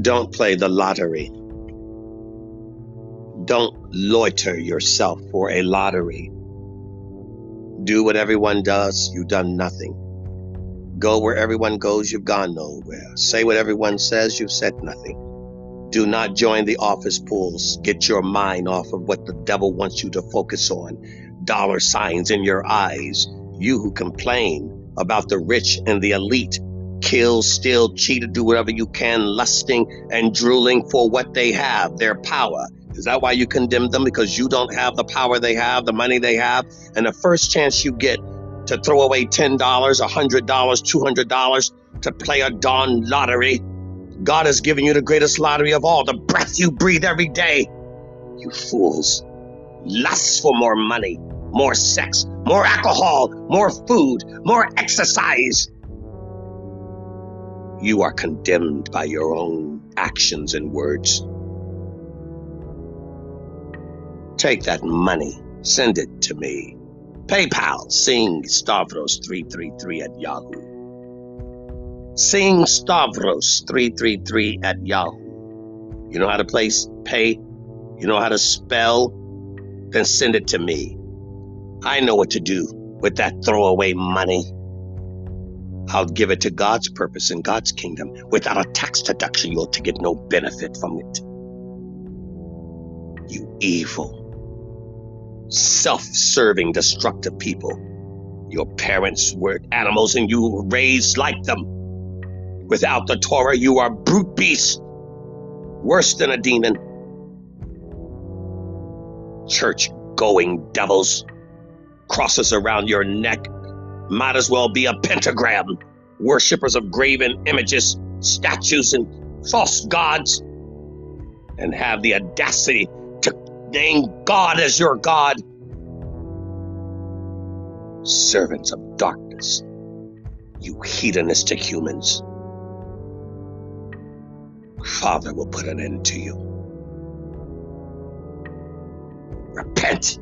Don't play the lottery. Don't loiter yourself for a lottery. Do what everyone does, you've done nothing. Go where everyone goes, you've gone nowhere. Say what everyone says, you've said nothing. Do not join the office pools. Get your mind off of what the devil wants you to focus on. Dollar signs in your eyes. You who complain about the rich and the elite. Kill, steal, cheat, do whatever you can, lusting and drooling for what they have, their power. Is that why you condemn them? Because you don't have the power they have, the money they have, and the first chance you get to throw away $10, $100, $200 to play a darn lottery God has given you the greatest lottery of all, the breath you breathe every day. You fools. Lust for more money, more sex, more alcohol, more food, more exercise. You are condemned by your own actions and words. Take that money, send it to me. PayPal, sing Stavros333 at Yahoo. Sing Stavros 333 at Yahoo. You know how to place pay? You know how to spell? Then send it to me. I know what to do with that throwaway money. I'll give it to God's purpose and God's kingdom. Without a tax deduction, you'll to get no benefit from it. You evil, self serving, destructive people. Your parents were animals and you were raised like them. Without the Torah, you are brute beasts, worse than a demon. Church going devils, crosses around your neck, might as well be a pentagram. Worshippers of graven images, statues, and false gods, and have the audacity to name God as your God. Servants of darkness, you hedonistic humans. Father will put an end to you. Repent.